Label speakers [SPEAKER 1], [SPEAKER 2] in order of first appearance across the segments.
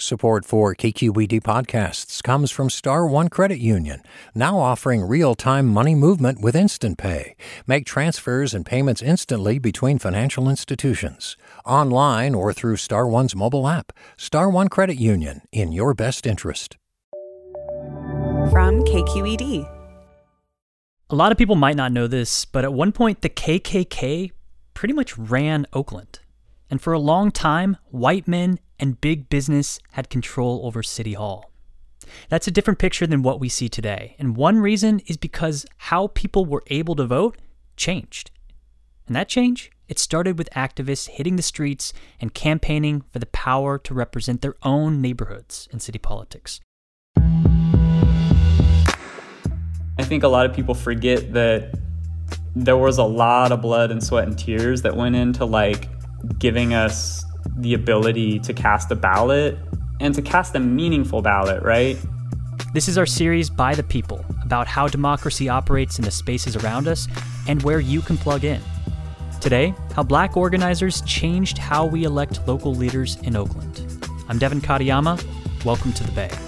[SPEAKER 1] Support for KQED podcasts comes from Star One Credit Union, now offering real-time money movement with Instant Pay. Make transfers and payments instantly between financial institutions, online or through Star One's mobile app. Star One Credit Union, in your best interest.
[SPEAKER 2] From KQED.
[SPEAKER 3] A lot of people might not know this, but at one point the KKK pretty much ran Oakland. And for a long time, white men and big business had control over City Hall. That's a different picture than what we see today. And one reason is because how people were able to vote changed. And that change, it started with activists hitting the streets and campaigning for the power to represent their own neighborhoods in city politics.
[SPEAKER 4] I think a lot of people forget that there was a lot of blood and sweat and tears that went into like giving us the ability to cast a ballot and to cast a meaningful ballot, right?
[SPEAKER 3] This is our series by the people about how democracy operates in the spaces around us and where you can plug in. Today, how black organizers changed how we elect local leaders in Oakland. I'm Devin Katayama. Welcome to the Bay.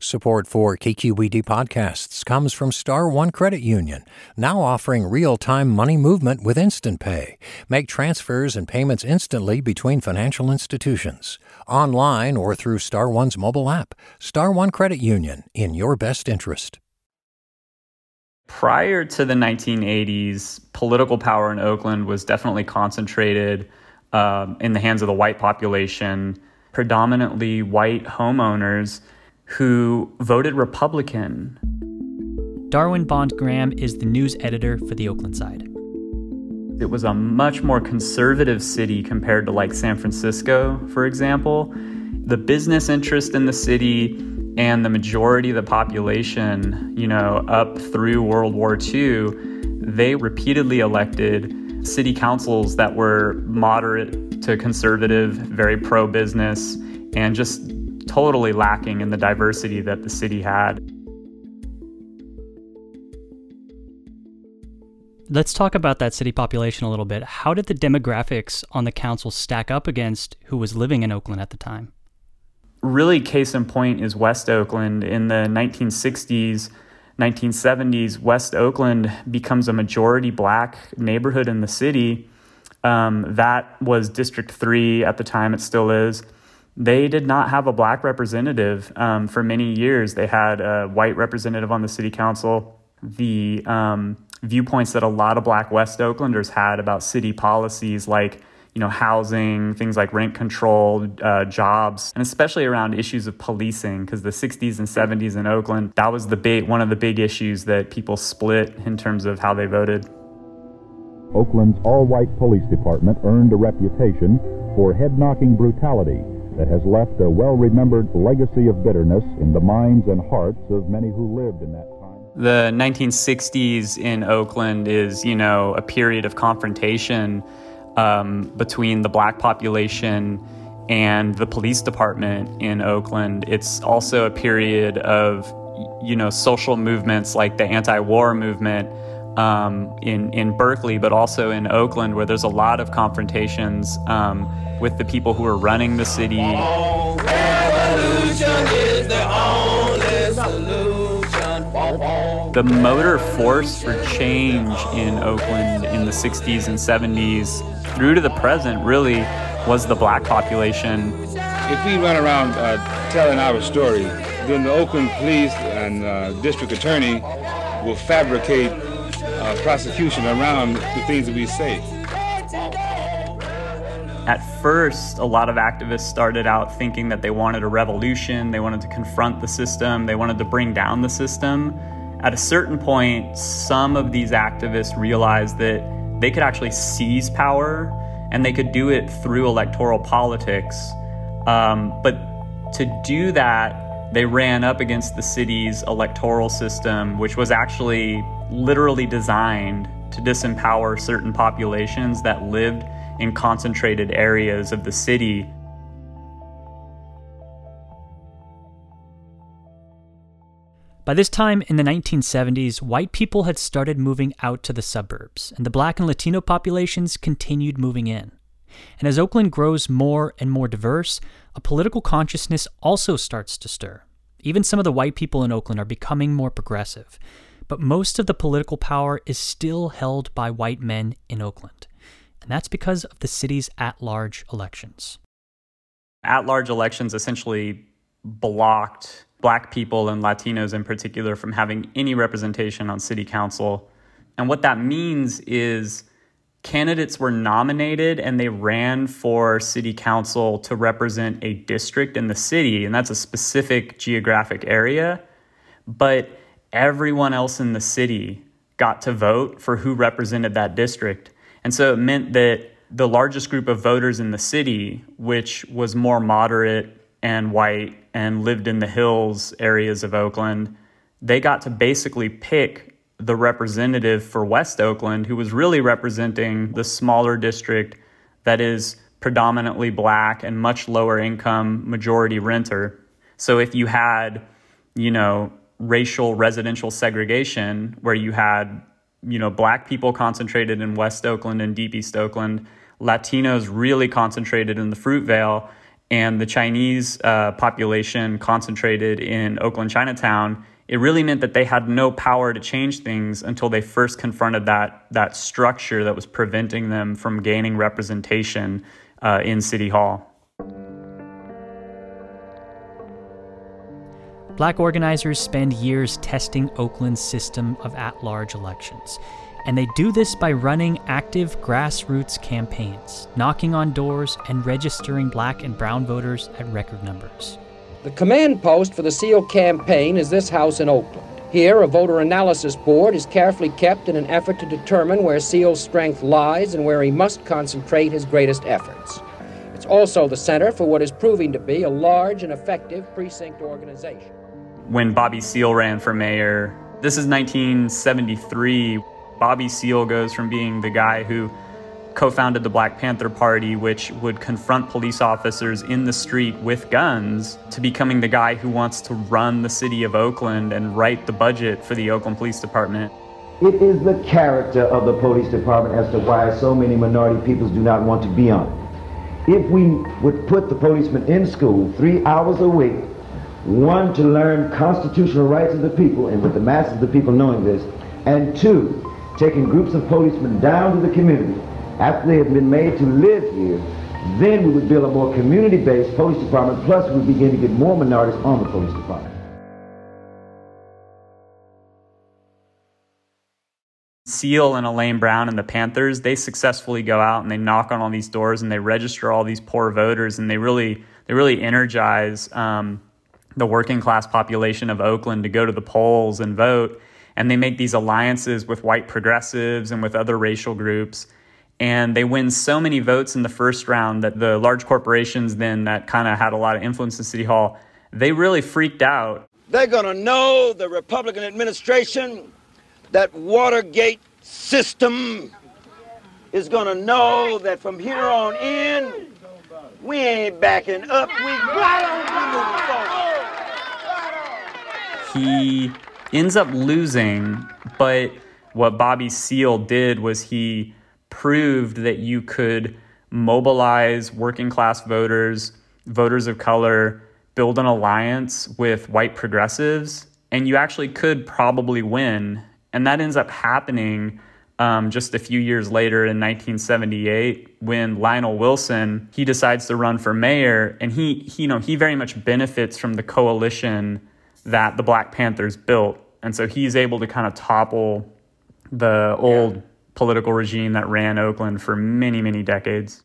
[SPEAKER 1] Support for KQED podcasts comes from Star One Credit Union, now offering real-time money movement with Instant Pay. Make transfers and payments instantly between financial institutions, online or through Star One's mobile app. Star One Credit Union, in your best interest.
[SPEAKER 4] Prior to the 1980s, political power in Oakland was definitely concentrated um, in the hands of the white population, predominantly white homeowners – who voted Republican.
[SPEAKER 3] Darwin BondGraham is the news editor for the Oaklandside.
[SPEAKER 4] It was a much more conservative city compared to like San Francisco, for example. The business interest in the city and the majority of the population, you know, up through World War II, they repeatedly elected city councils that were moderate to conservative, very pro business, and just totally lacking in the diversity that the city had.
[SPEAKER 3] Let's talk about that city population a little bit. How did the demographics on the council stack up against who was living in Oakland at the time?
[SPEAKER 4] Really, case in point is West Oakland. In the 1960s, 1970s, West Oakland becomes a majority black neighborhood in the city. Um, that was District 3 at the time, it still is they did not have a black representative um, for many years. They had a white representative on the city council. The um, viewpoints that a lot of black West Oaklanders had about city policies like you know, housing, things like rent control, uh, jobs, and especially around issues of policing, because the 60s and 70s in Oakland, that was the big one of the big issues that people split in terms of how they voted.
[SPEAKER 5] Oakland's all-white police department earned a reputation for head-knocking brutality that has left a well remembered legacy of bitterness in the minds and hearts of many who lived in that time.
[SPEAKER 4] The 1960s in Oakland is, you know, a period of confrontation um, between the black population and the police department in Oakland. It's also a period of, you know, social movements like the anti war movement um, in in Berkeley, but also in Oakland, where there's a lot of confrontations um, with the people who are running the city. The motor force for change in Oakland in the 60s and 70s through to the present really was the black population.
[SPEAKER 6] If we run around uh, telling our story, then the Oakland police and uh, district attorney will fabricate uh, prosecution around the things that we say.
[SPEAKER 4] At first, a lot of activists started out thinking that they wanted a revolution, they wanted to confront the system, they wanted to bring down the system. At a certain point, some of these activists realized that they could actually seize power and they could do it through electoral politics. Um, but to do that, they ran up against the city's electoral system, which was actually literally designed to disempower certain populations that lived in concentrated areas of the city.
[SPEAKER 3] By this time in the 1970s, white people had started moving out to the suburbs, and the black and Latino populations continued moving in. And as Oakland grows more and more diverse, a political consciousness also starts to stir. Even some of the white people in Oakland are becoming more progressive, but most of the political power is still held by white men in Oakland. And that's because of the city's at large elections.
[SPEAKER 4] At large elections essentially blocked black people and Latinos in particular from having any representation on city council. And what that means is candidates were nominated and they ran for city council to represent a district in the city, and that's a specific geographic area. But everyone else in the city got to vote for who represented that district. And so it meant that the largest group of voters in the city, which was more moderate and white and lived in the hills areas of Oakland, they got to basically pick the representative for West Oakland, who was really representing the smaller district that is predominantly black and much lower income majority renter. So if you had, you know, racial residential segregation where you had, you know, black people concentrated in West Oakland and Deep East Oakland, Latinos really concentrated in the Fruitvale, and the Chinese uh, population concentrated in Oakland Chinatown, it really meant that they had no power to change things until they first confronted that that structure that was preventing them from gaining representation uh, in City Hall.
[SPEAKER 3] Black organizers spend years testing Oakland's system of at large elections. And they do this by running active grassroots campaigns, knocking on doors, and registering black and brown voters at record numbers.
[SPEAKER 2] The command post for the Seale campaign is this house in Oakland. Here, a voter analysis board is carefully kept in an effort to determine where Seale's strength lies and where he must concentrate his greatest efforts. It's also the center for what is proving to be a large and effective precinct organization.
[SPEAKER 4] When Bobby Seale ran for mayor, this is 1973. Bobby Seale goes from being the guy who co founded the Black Panther Party, which would confront police officers in the street with guns, to becoming the guy who wants to run the city of Oakland and write the budget for the Oakland Police Department.
[SPEAKER 7] It is the character of the police department as to why so many minority peoples do not want to be on it. If we would put the policemen in school three hours a week, one, to learn constitutional rights of the people, and with the masses of the people knowing this, and two, taking groups of policemen down to the community after they have been made to live here, then we would build a more community-based police department, plus we would begin to get more minorities on the police department.
[SPEAKER 4] Seale and Elaine Brown and the Panthers, they successfully go out and they knock on all these doors and they register all these poor voters and they really they really energize um, the working class population of Oakland to go to the polls and vote and they make these alliances with white progressives and with other racial groups. And they win so many votes in the first round that the large corporations then that kind of had a lot of influence in City Hall, they really freaked out.
[SPEAKER 8] They're going to know the Republican administration, that Watergate system is going to know that from here on in, we ain't backing up. We right
[SPEAKER 4] on, He ends up losing, but what Bobby Seale did was he proved that you could mobilize working class voters, voters of color, build an alliance with white progressives, and you actually could probably win. And that ends up happening um, just a few years later in 1978 when Lionel Wilson he decides to run for mayor, and he, he you know he very much benefits from the coalition that the Black Panthers built. And so he's able to kind of topple the old yeah. political regime that ran Oakland for many, many decades.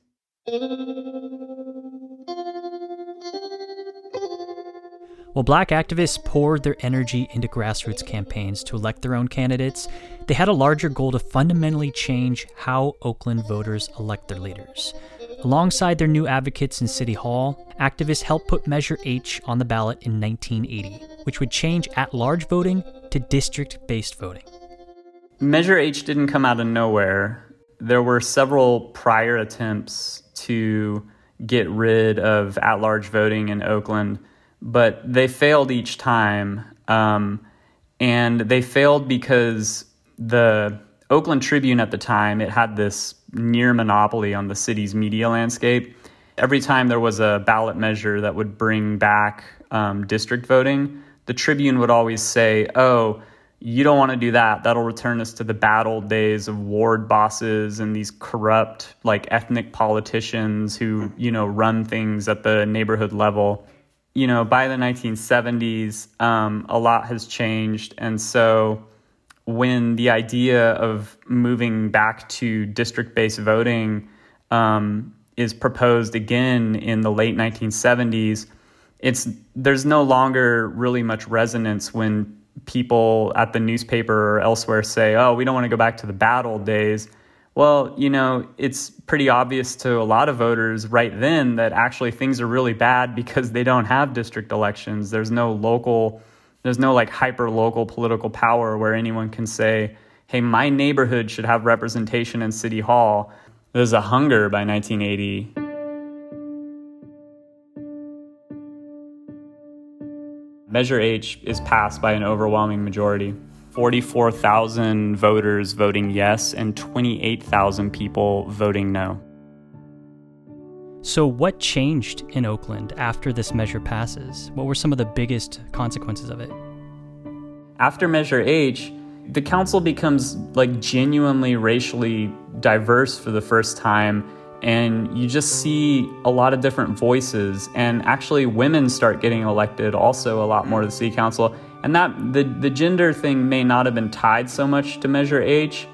[SPEAKER 3] While black activists poured their energy into grassroots campaigns to elect their own candidates, they had a larger goal to fundamentally change how Oakland voters elect their leaders. Alongside their new advocates in City Hall, activists helped put Measure H on the ballot in 1980, which would change at large voting to district based voting.
[SPEAKER 4] Measure H didn't come out of nowhere. There were several prior attempts to get rid of at large voting in Oakland, but they failed each time. Um, and they failed because the Oakland Tribune at the time, it had this near monopoly on the city's media landscape. Every time there was a ballot measure that would bring back um, district voting, the Tribune would always say, oh, you don't want to do that. That'll return us to the bad old days of ward bosses and these corrupt, like ethnic politicians who, you know, run things at the neighborhood level. You know, by the 1970s, um, a lot has changed. And so when the idea of moving back to district based voting um, is proposed again in the late 1970s, it's there's no longer really much resonance when people at the newspaper or elsewhere say, "Oh, we don't want to go back to the bad old days." Well, you know, it's pretty obvious to a lot of voters right then that actually things are really bad because they don't have district elections. There's no local there's no like hyper local political power where anyone can say, hey, my neighborhood should have representation in City Hall. There's a hunger by 1980. Measure H is passed by an overwhelming majority. 44,000 voters voting yes and 28,000 people voting no.
[SPEAKER 3] So, what changed in Oakland after this measure passes? What were some of the biggest consequences of it?
[SPEAKER 4] After Measure H, the council becomes like genuinely racially diverse for the first time and you just see a lot of different voices. And actually women start getting elected also a lot more to the city council. And that the the gender thing may not have been tied so much to measure h.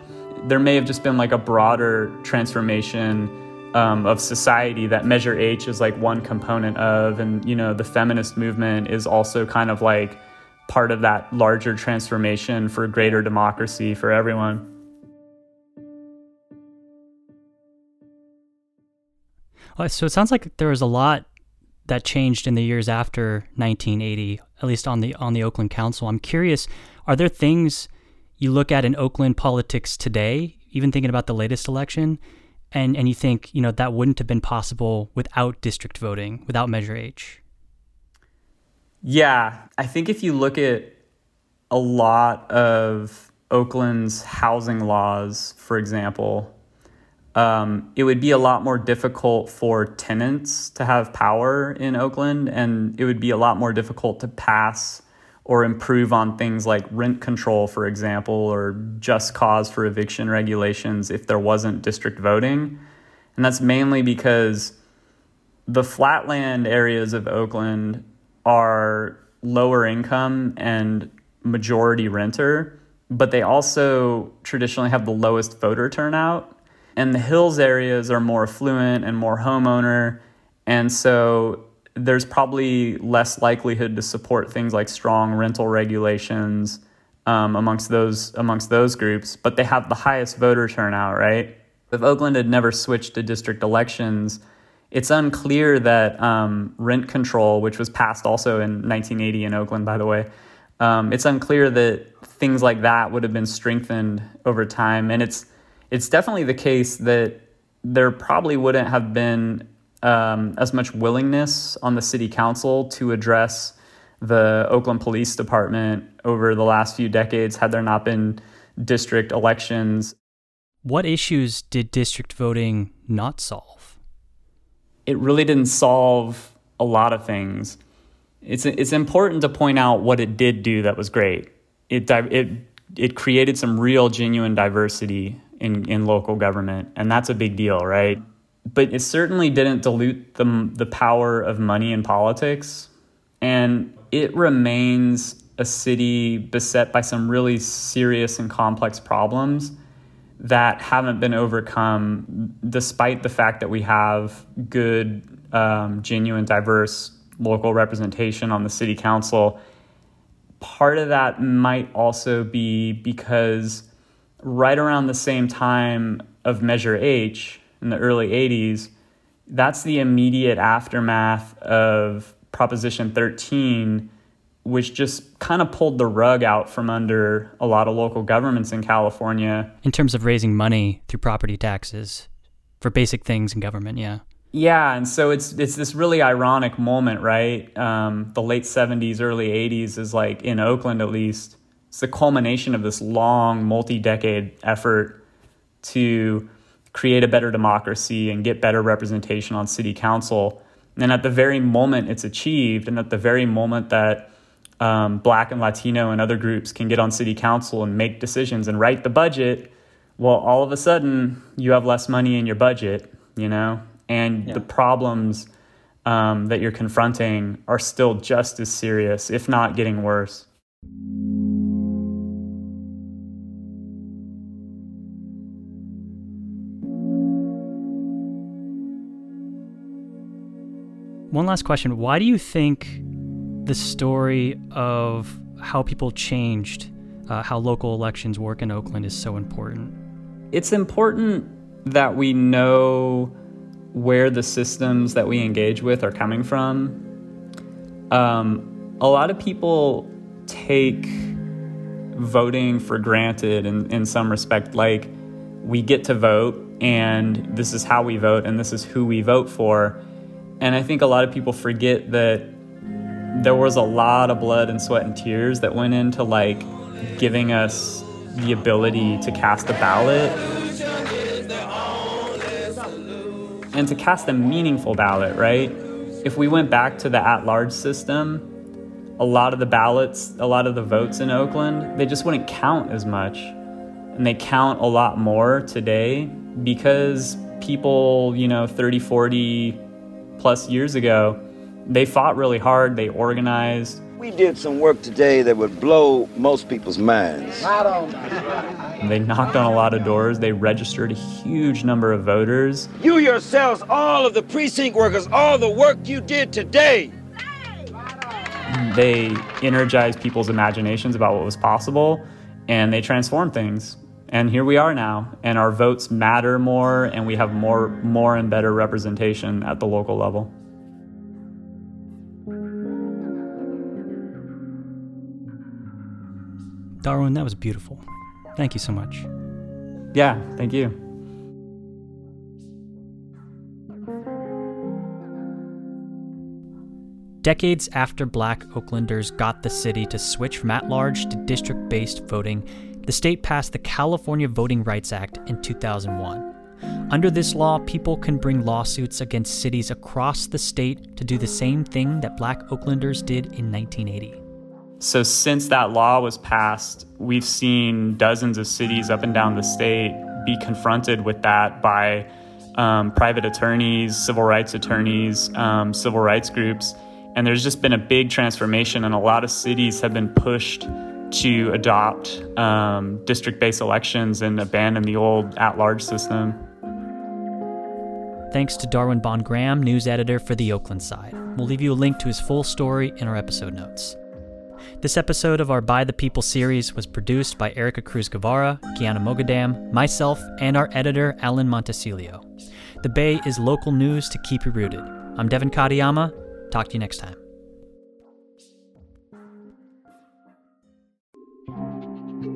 [SPEAKER 4] There may have just been like a broader transformation um, of society that Measure H is like one component of, and you know the feminist movement is also kind of like part of that larger transformation for greater democracy for everyone.
[SPEAKER 3] So it sounds like there was a lot that changed in the years after 1980, at least on the on the Oakland Council. I'm curious, are there things you look at in Oakland politics today, even thinking about the latest election, and and you think you know that wouldn't have been possible without district voting, without Measure H.
[SPEAKER 4] Yeah, I think if you look at a lot of Oakland's housing laws, for example, um, it would be a lot more difficult for tenants to have power in Oakland, and it would be a lot more difficult to pass or improve on things like rent control, for example, or just cause for eviction regulations if there wasn't district voting. And that's mainly because the flatland areas of Oakland are lower income and majority renter, but they also traditionally have the lowest voter turnout. And the hills areas are more affluent and more homeowner. And so there's probably less likelihood to support things like strong rental regulations um, amongst those amongst those groups, but they have the highest voter turnout, right? If Oakland had never switched to district elections, it's unclear that um, rent control, which was passed also in 1980 in Oakland, by the way, um, it's unclear that things like that would have been strengthened over time, and it's it's definitely the case that there probably wouldn't have been um, as much willingness on the city council to address the Oakland Police Department over the last few decades had there not been district elections.
[SPEAKER 3] What issues did district voting not solve?
[SPEAKER 4] It really didn't solve a lot of things. It's it's important to point out what it did do that was great. It it it created some real genuine diversity in in local government, and that's a big deal, right? but it certainly didn't dilute the, the power of money in politics. And it remains a city beset by some really serious and complex problems that haven't been overcome, despite the fact that we have good, um, genuine, diverse local representation on the city council. Part of that might also be because right around the same time of Measure H in the early 80s, that's the immediate aftermath of Proposition 13, which just kind of pulled the rug out from under a lot of local governments in California.
[SPEAKER 3] In terms of raising money through property taxes for basic things in government, yeah.
[SPEAKER 4] Yeah, and so it's it's this really ironic moment, right? Um, the late '70s, early '80s is like in Oakland, at least. It's the culmination of this long, multi-decade effort to create a better democracy and get better representation on city council. And at the very moment it's achieved, and at the very moment that um, Black and Latino and other groups can get on city council and make decisions and write the budget, well, all of a sudden you have less money in your budget, you know, and yeah. the problems um, that you're confronting are still just as serious, if not getting worse.
[SPEAKER 3] One last question. Why do you think the story of how people changed, uh, how local elections work in Oakland is so important?
[SPEAKER 4] It's important that we know where the systems that we engage with are coming from. Um, a lot of people take voting for granted in, in some respect, like we get to vote and this is how we vote and this is who we vote for. And I think a lot of people forget that there was a lot of blood and sweat and tears that went into like giving us the ability to cast a ballot and to cast a meaningful ballot, right? If we went back to the at large system, a lot of the ballots, a lot of the votes in Oakland, they just wouldn't count as much. And they count a lot more today because people, you know, 30, 40 plus years ago, they fought really hard, they organized,
[SPEAKER 8] we did some work today that would blow most people's minds.
[SPEAKER 4] They knocked on a lot of doors. They registered a huge number of voters.
[SPEAKER 8] You yourselves, all of the precinct workers, all the work you did today.
[SPEAKER 4] They energized people's imaginations about what was possible and they transformed things. And here we are now, and our votes matter more, and we have more, more and better representation at the local level.
[SPEAKER 3] Darwin, that was beautiful. Thank you so much.
[SPEAKER 4] Yeah, thank you.
[SPEAKER 3] Decades after black Oaklanders got the city to switch from at large to district based voting, the state passed the California Voting Rights Act in 2001. Under this law, people can bring lawsuits against cities across the state to do the same thing that black Oaklanders did in 1980.
[SPEAKER 4] So, since that law was passed, we've seen dozens of cities up and down the state be confronted with that by um, private attorneys, civil rights attorneys, um, civil rights groups. And there's just been a big transformation, and a lot of cities have been pushed to adopt um, district based elections and abandon the old at large system.
[SPEAKER 3] Thanks to Darwin BondGraham, news editor for the Oaklandside. We'll leave you a link to his full story in our episode notes. This episode of our By the People series was produced by Ericka Cruz Guevara, Kiana Mogadam, myself, and our editor, Alan Montecillo. The Bay is local news to keep you rooted. I'm Devin Katayama. Talk to you next time.